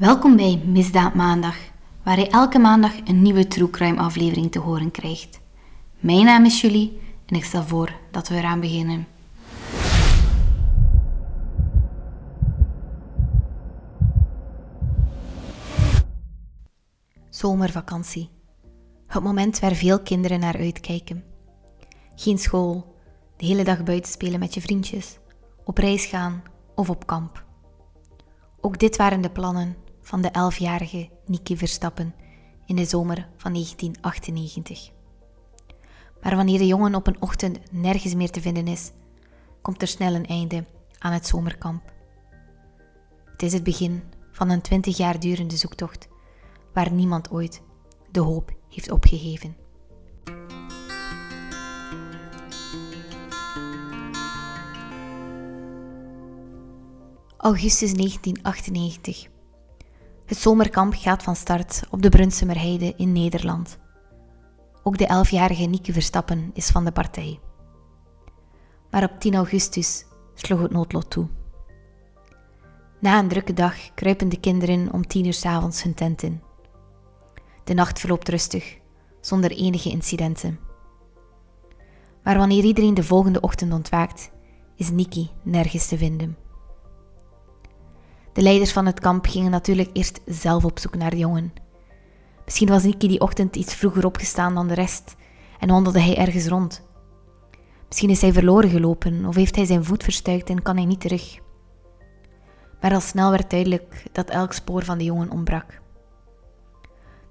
Welkom bij Misdaad Maandag, waar je elke maandag een nieuwe True Crime aflevering te horen krijgt. Mijn naam is Julie en ik stel voor dat we eraan beginnen. Zomervakantie. Het moment waar veel kinderen naar uitkijken. Geen school, de hele dag buiten spelen met je vriendjes, op reis gaan of op kamp. Ook dit waren de plannen van de elfjarige Niki Verstappen in de zomer van 1998. Maar wanneer de jongen op een ochtend nergens meer te vinden is, komt er snel een einde aan het zomerkamp. Het is het begin van een twintig jaar durende zoektocht waar niemand ooit de hoop heeft opgegeven. Augustus 1998. Het zomerkamp gaat van start op de Brunsumerheide in Nederland. Ook de elfjarige Nieke Verstappen is van de partij. Maar op 10 augustus sloeg het noodlot toe. Na een drukke dag kruipen de kinderen om tien uur s avonds hun tent in. De nacht verloopt rustig, zonder enige incidenten. Maar wanneer iedereen de volgende ochtend ontwaakt, is Nikki nergens te vinden. De leiders van het kamp gingen natuurlijk eerst zelf op zoek naar de jongen. Misschien was Nicky die ochtend iets vroeger opgestaan dan de rest en wandelde hij ergens rond. Misschien is hij verloren gelopen of heeft hij zijn voet verstuikt en kan hij niet terug. Maar al snel werd duidelijk dat elk spoor van de jongen ontbrak.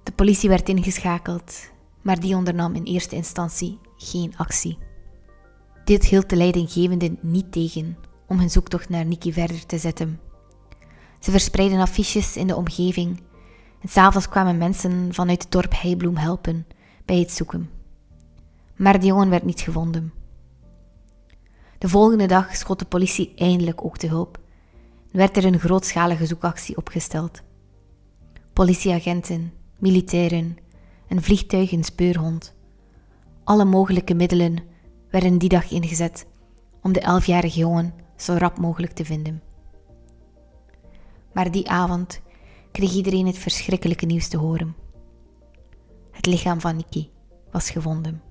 De politie werd ingeschakeld, maar die ondernam in eerste instantie geen actie. Dit hield de leidinggevenden niet tegen om hun zoektocht naar Nicky verder te zetten. Ze verspreidden affiches in de omgeving en s'avonds kwamen mensen vanuit het dorp Heibloem helpen bij het zoeken. Maar de jongen werd niet gevonden. De volgende dag schot de politie eindelijk ook te hulp en werd er een grootschalige zoekactie opgesteld. Politieagenten, militairen, een vliegtuig en speurhond. Alle mogelijke middelen werden die dag ingezet om de elfjarige jongen zo rap mogelijk te vinden. Maar die avond kreeg iedereen het verschrikkelijke nieuws te horen. Het lichaam van Nikki was gevonden.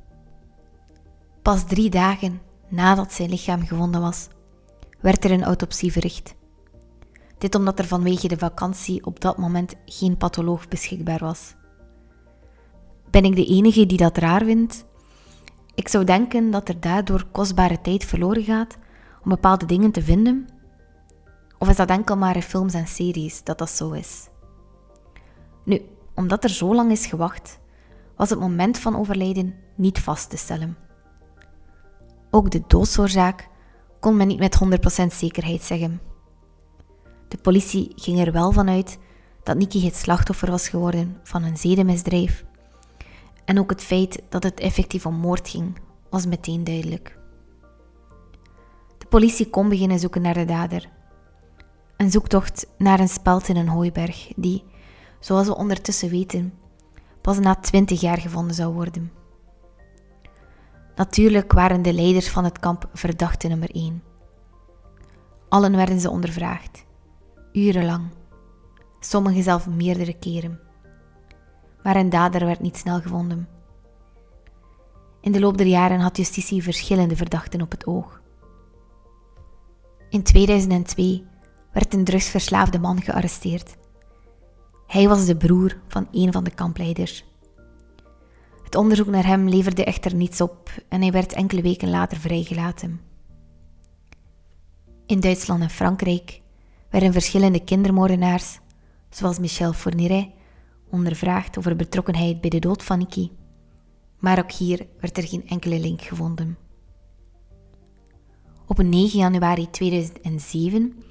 Pas drie dagen nadat zijn lichaam gevonden was, werd er een autopsie verricht. Dit omdat er vanwege de vakantie op dat moment geen patholoog beschikbaar was. Ben ik de enige die dat raar vindt? Ik zou denken dat er daardoor kostbare tijd verloren gaat om bepaalde dingen te vinden of is dat enkel maar in films en series dat dat zo is? Nu, omdat er zo lang is gewacht, was het moment van overlijden niet vast te stellen. Ook de doodsoorzaak kon men niet met 100% zekerheid zeggen. De politie ging er wel vanuit dat Nikki het slachtoffer was geworden van een zedenmisdrijf. En ook het feit dat het effectief om moord ging, was meteen duidelijk. De politie kon beginnen zoeken naar de dader, een zoektocht naar een speld in een hooiberg, die, zoals we ondertussen weten, pas na twintig jaar gevonden zou worden. Natuurlijk waren de leiders van het kamp verdachte nummer één. Allen werden ze ondervraagd, urenlang, sommigen zelf meerdere keren. Maar een dader werd niet snel gevonden. In de loop der jaren had justitie verschillende verdachten op het oog. In 2002 werd een drugsverslaafde man gearresteerd. Hij was de broer van een van de kampleiders. Het onderzoek naar hem leverde echter niets op en hij werd enkele weken later vrijgelaten. In Duitsland en Frankrijk werden verschillende kindermoordenaars, zoals Michel Fourniret, ondervraagd over betrokkenheid bij de dood van Niki. Maar ook hier werd er geen enkele link gevonden. Op 9 januari 2007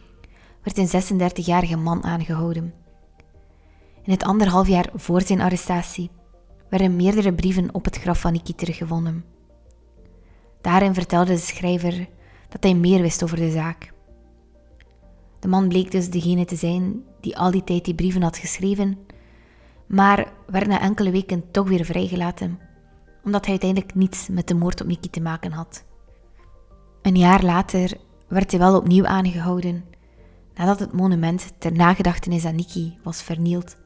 werd een 36-jarige man aangehouden. In het anderhalf jaar voor zijn arrestatie werden meerdere brieven op het graf van Nikki teruggevonden. Daarin vertelde de schrijver dat hij meer wist over de zaak. De man bleek dus degene te zijn die al die tijd die brieven had geschreven, maar werd na enkele weken toch weer vrijgelaten, omdat hij uiteindelijk niets met de moord op Nikki te maken had. Een jaar later werd hij wel opnieuw aangehouden nadat het monument ter nagedachtenis aan Nikki was vernield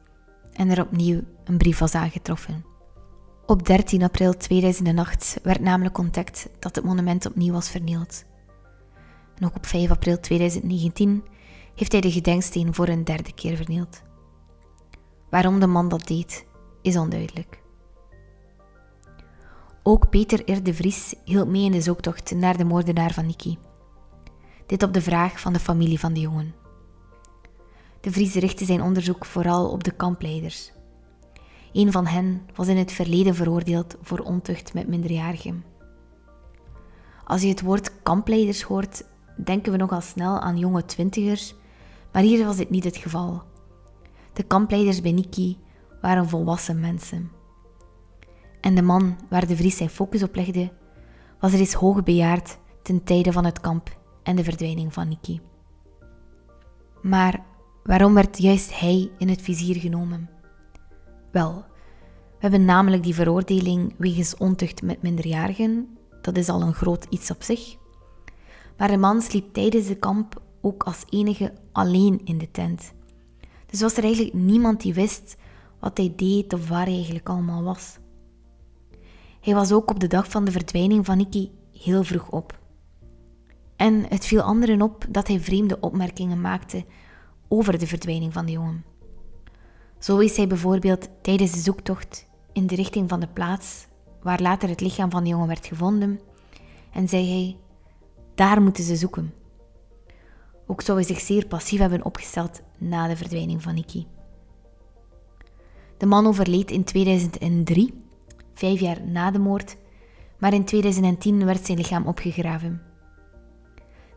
en er opnieuw een brief was aangetroffen. Op 13 april 2008 werd namelijk ontdekt dat het monument opnieuw was vernield. En ook op 5 april 2019 heeft hij de gedenksteen voor een derde keer vernield. Waarom de man dat deed, is onduidelijk. Ook Peter R. de Vries hield mee in de zoektocht naar de moordenaar van Nicky. Dit op de vraag van de familie van de jongen. De Vries richtte zijn onderzoek vooral op de kampleiders. Een van hen was in het verleden veroordeeld voor ontucht met minderjarigen. Als je het woord kampleiders hoort, denken we nogal snel aan jonge twintigers, maar hier was dit niet het geval. De kampleiders bij Niki waren volwassen mensen. En de man waar de Vries zijn focus op legde, was reeds hoogbejaard ten tijde van het kamp en de verdwijning van Niki. Maar waarom werd juist hij in het vizier genomen? Wel, we hebben namelijk die veroordeling wegens ontucht met minderjarigen, dat is al een groot iets op zich. Maar de man sliep tijdens de kamp ook als enige alleen in de tent. Dus was er eigenlijk niemand die wist wat hij deed of waar hij eigenlijk allemaal was. Hij was ook op de dag van de verdwijning van Nicky heel vroeg op. En het viel anderen op dat hij vreemde opmerkingen maakte over de verdwijning van de jongen. Zo is hij bijvoorbeeld tijdens de zoektocht in de richting van de plaats waar later het lichaam van de jongen werd gevonden en zei hij: Daar moeten ze zoeken. Ook zou hij zich zeer passief hebben opgesteld na de verdwijning van Nicky. De man overleed in 2003, vijf jaar na de moord, maar in 2010 werd zijn lichaam opgegraven.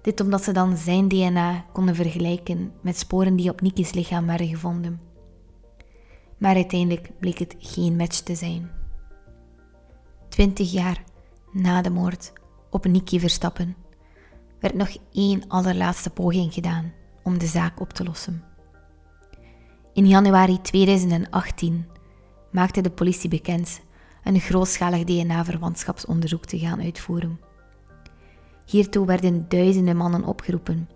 Dit omdat ze dan zijn DNA konden vergelijken met sporen die op Nicky's lichaam werden gevonden. Maar uiteindelijk bleek het geen match te zijn. Twintig jaar na de moord op Nicky Verstappen werd nog één allerlaatste poging gedaan om de zaak op te lossen. In januari 2018 maakte de politie bekend een grootschalig DNA-verwantschapsonderzoek te gaan uitvoeren. Hiertoe werden duizenden mannen opgeroepen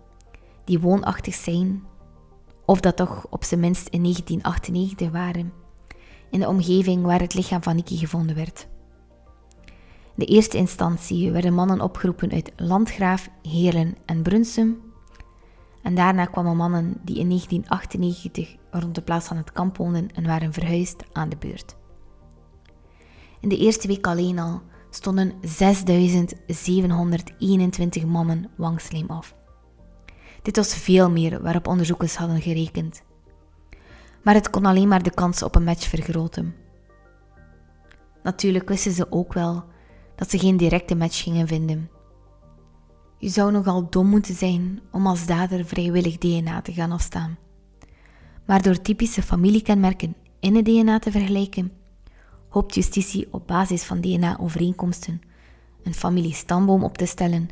die woonachtig zijn, of dat toch op zijn minst in 1998 waren, in de omgeving waar het lichaam van Nicky gevonden werd. De eerste instantie werden mannen opgeroepen uit Landgraaf, Heerlen en Brunsum. En daarna kwamen mannen die in 1998 rond de plaats van het kamp woonden en waren verhuisd aan de beurt. In de eerste week alleen al stonden 6721 mannen wangslijm af. Dit was veel meer waarop onderzoekers hadden gerekend. Maar het kon alleen maar de kans op een match vergroten. Natuurlijk wisten ze ook wel dat ze geen directe match gingen vinden. Je zou nogal dom moeten zijn om als dader vrijwillig DNA te gaan afstaan. Maar door typische familiekenmerken in het DNA te vergelijken, hoopt justitie op basis van DNA-overeenkomsten een familiestamboom op te stellen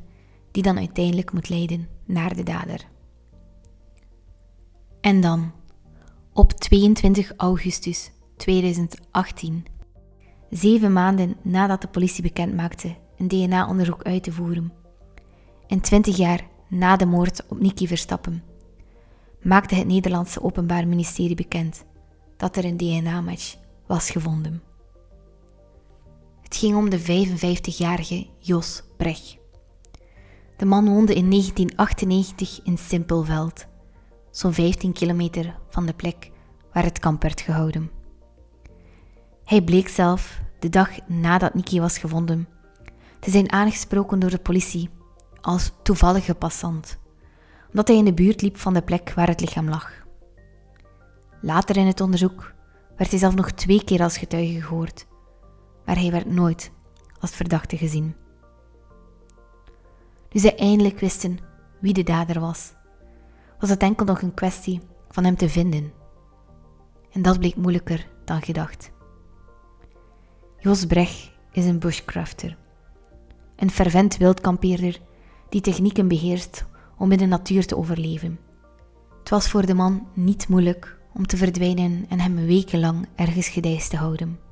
die dan uiteindelijk moet leiden naar de dader. En dan, op 22 augustus 2018, zeven maanden nadat de politie bekend maakte een DNA-onderzoek uit te voeren, en 20 jaar na de moord op Nicky Verstappen, maakte het Nederlandse Openbaar Ministerie bekend dat er een DNA-match was gevonden. Het ging om de 55-jarige Jos Brecht. De man woonde in 1998 in Simpelveld, zo'n 15 kilometer van de plek waar het kamp werd gehouden. Hij bleek zelf, de dag nadat Nicky was gevonden, te zijn aangesproken door de politie als toevallige passant, omdat hij in de buurt liep van de plek waar het lichaam lag. Later in het onderzoek werd hij zelf nog twee keer als getuige gehoord, maar hij werd nooit als verdachte gezien. Nu zij eindelijk wisten wie de dader was, was het enkel nog een kwestie van hem te vinden. En dat bleek moeilijker dan gedacht. Jos Brecht is een bushcrafter, een fervent wildkampeerder die technieken beheerst om in de natuur te overleven. Het was voor de man niet moeilijk om te verdwijnen en hem wekenlang ergens gedijst te houden.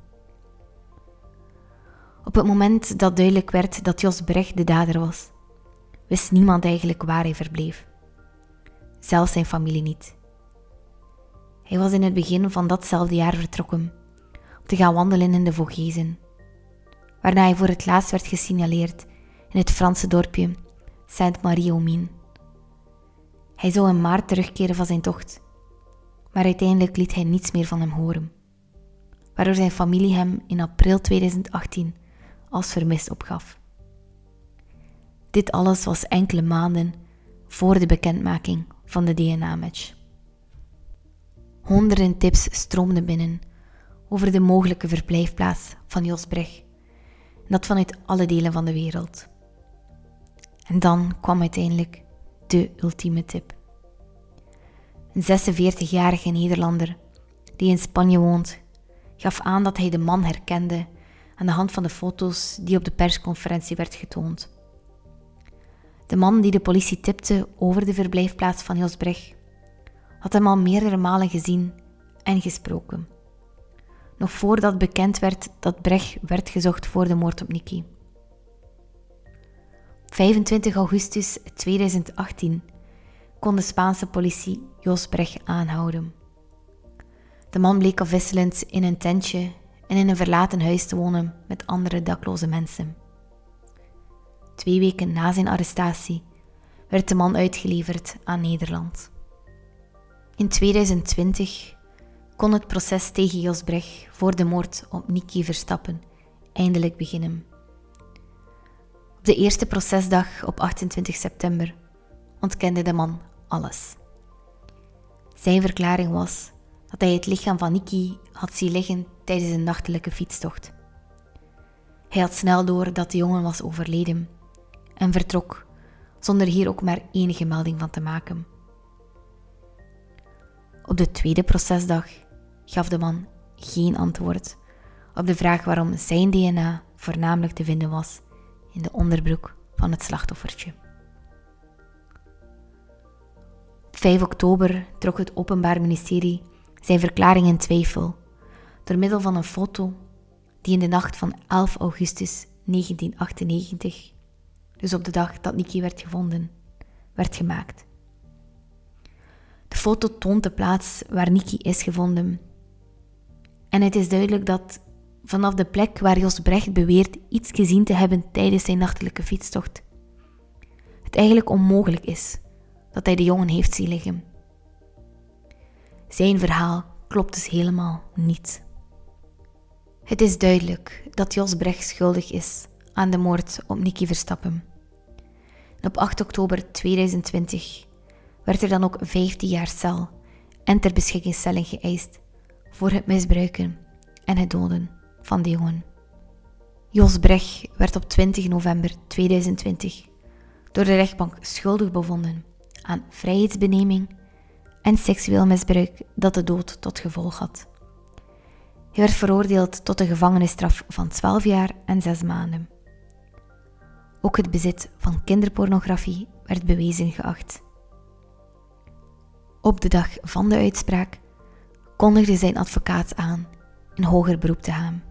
Op het moment dat duidelijk werd dat Jos Brecht de dader was, wist niemand eigenlijk waar hij verbleef. zelfs zijn familie niet. Hij was in het begin van datzelfde jaar vertrokken om te gaan wandelen in de Vogezen, waarna hij voor het laatst werd gesignaleerd in het Franse dorpje Sainte-Marie-aux-Mines. Hij zou in maart terugkeren van zijn tocht, maar uiteindelijk liet hij niets meer van hem horen, waardoor zijn familie hem in april 2018 als vermist opgaf. Dit alles was enkele maanden voor de bekendmaking van de DNA-match. Honderden tips stroomden binnen over de mogelijke verblijfplaats van Jos Brecht, en dat vanuit alle delen van de wereld. En dan kwam uiteindelijk de ultieme tip. Een 46-jarige Nederlander die in Spanje woont, gaf aan dat hij de man herkende aan de hand van de foto's die op de persconferentie werd getoond. De man die de politie tipte over de verblijfplaats van Jos Brecht had hem al meerdere malen gezien en gesproken. Nog voordat bekend werd dat Brecht werd gezocht voor de moord op Nicky. 25 augustus 2018 kon de Spaanse politie Jos Brecht aanhouden. De man bleek afwisselend in een tentje en in een verlaten huis te wonen met andere dakloze mensen. Twee weken na zijn arrestatie werd de man uitgeleverd aan Nederland. In 2020 kon het proces tegen Jos Brecht voor de moord op Niki Verstappen eindelijk beginnen. Op de eerste procesdag op 28 september ontkende de man alles. Zijn verklaring was dat hij het lichaam van Niki had zien liggen tijdens een nachtelijke fietstocht. Hij had snel door dat de jongen was overleden en vertrok zonder hier ook maar enige melding van te maken. Op de tweede procesdag gaf de man geen antwoord op de vraag waarom zijn DNA voornamelijk te vinden was in de onderbroek van het slachtoffertje. Op 5 oktober trok het Openbaar Ministerie zijn verklaring in twijfel door middel van een foto die in de nacht van 11 augustus 1998, dus op de dag dat Nicky werd gevonden, werd gemaakt. De foto toont de plaats waar Nicky is gevonden. En het is duidelijk dat vanaf de plek waar Jos Brecht beweert iets gezien te hebben tijdens zijn nachtelijke fietstocht, het eigenlijk onmogelijk is dat hij de jongen heeft zien liggen. Zijn verhaal klopt dus helemaal niet. Het is duidelijk dat Jos Brecht schuldig is aan de moord op Nicky Verstappen. op 8 oktober 2020 werd er dan ook 15 jaar cel en ter beschikking geëist voor het misbruiken en het doden van de jongen. Jos Brecht werd op 20 november 2020 door de rechtbank schuldig bevonden aan vrijheidsbeneming en seksueel misbruik dat de dood tot gevolg had. Hij werd veroordeeld tot een gevangenisstraf van 12 jaar en 6 maanden. Ook het bezit van kinderpornografie werd bewezen geacht. Op de dag van de uitspraak kondigde zijn advocaat aan in hoger beroep te gaan.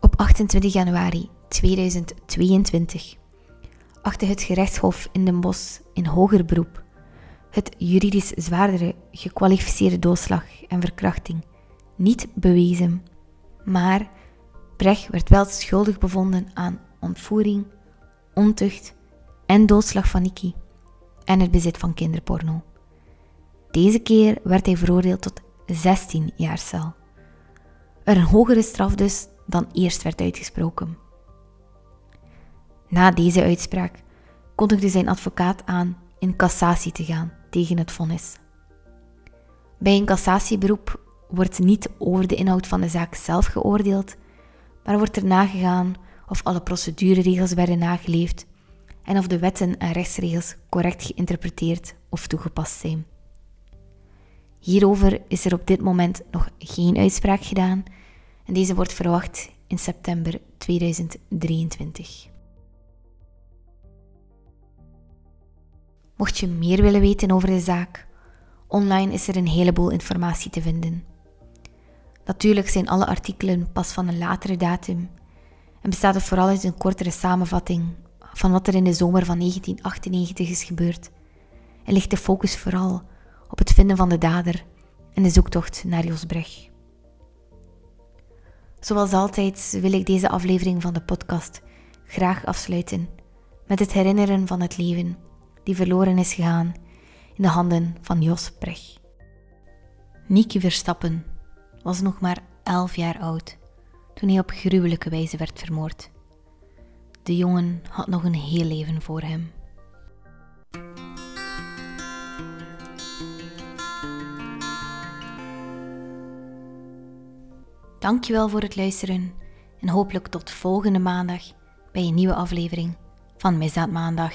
Op 28 januari 2022 achtte het gerechtshof in Den Bosch in hoger beroep het juridisch zwaardere gekwalificeerde doodslag en verkrachting niet bewezen, maar Brecht werd wel schuldig bevonden aan ontvoering, ontucht en doodslag van Nicky en het bezit van kinderporno. Deze keer werd hij veroordeeld tot 16 jaar cel. Er een hogere straf dus dan eerst werd uitgesproken. Na deze uitspraak kondigde zijn advocaat aan in cassatie te gaan tegen het vonnis. Bij een cassatieberoep wordt niet over de inhoud van de zaak zelf geoordeeld, maar wordt er nagegaan of alle procedureregels werden nageleefd en of de wetten en rechtsregels correct geïnterpreteerd of toegepast zijn. Hierover is er op dit moment nog geen uitspraak gedaan en deze wordt verwacht in september 2023. Mocht je meer willen weten over de zaak, online is er een heleboel informatie te vinden. Natuurlijk zijn alle artikelen pas van een latere datum en bestaat het vooral uit een kortere samenvatting van wat er in de zomer van 1998 is gebeurd en ligt de focus vooral op het vinden van de dader en de zoektocht naar Jos Brug. Zoals altijd wil ik deze aflevering van de podcast graag afsluiten met het herinneren van het leven die verloren is gegaan in de handen van Jos Brug. Niki Verstappen was nog maar 11 jaar oud toen hij op gruwelijke wijze werd vermoord. De jongen had nog een heel leven voor hem. Dankjewel voor het luisteren en hopelijk tot volgende maandag bij een nieuwe aflevering van Misdaad Maandag.